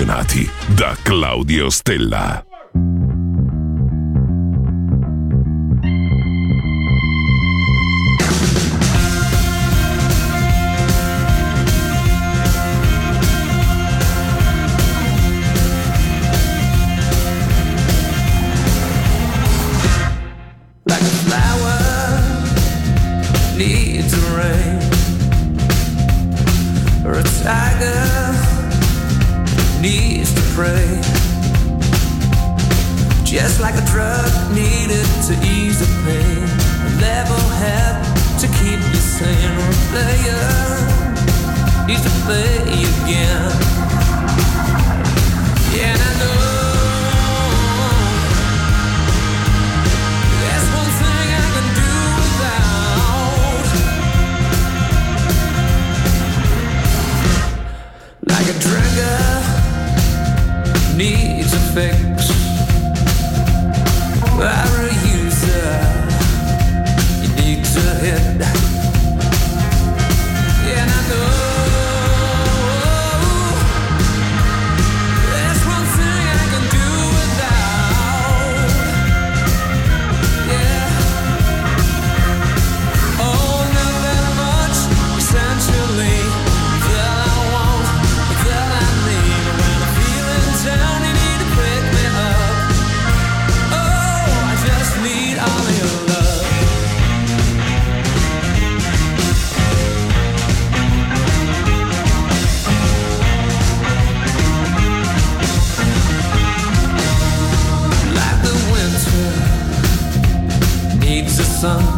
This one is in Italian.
selezionati da Claudio Stella. tiger needs to pray. Just like a drug needed to ease the pain, a level head to keep you sane. A player needs to play again. Yeah, and I know. like a drunkard needs a fix. I sun.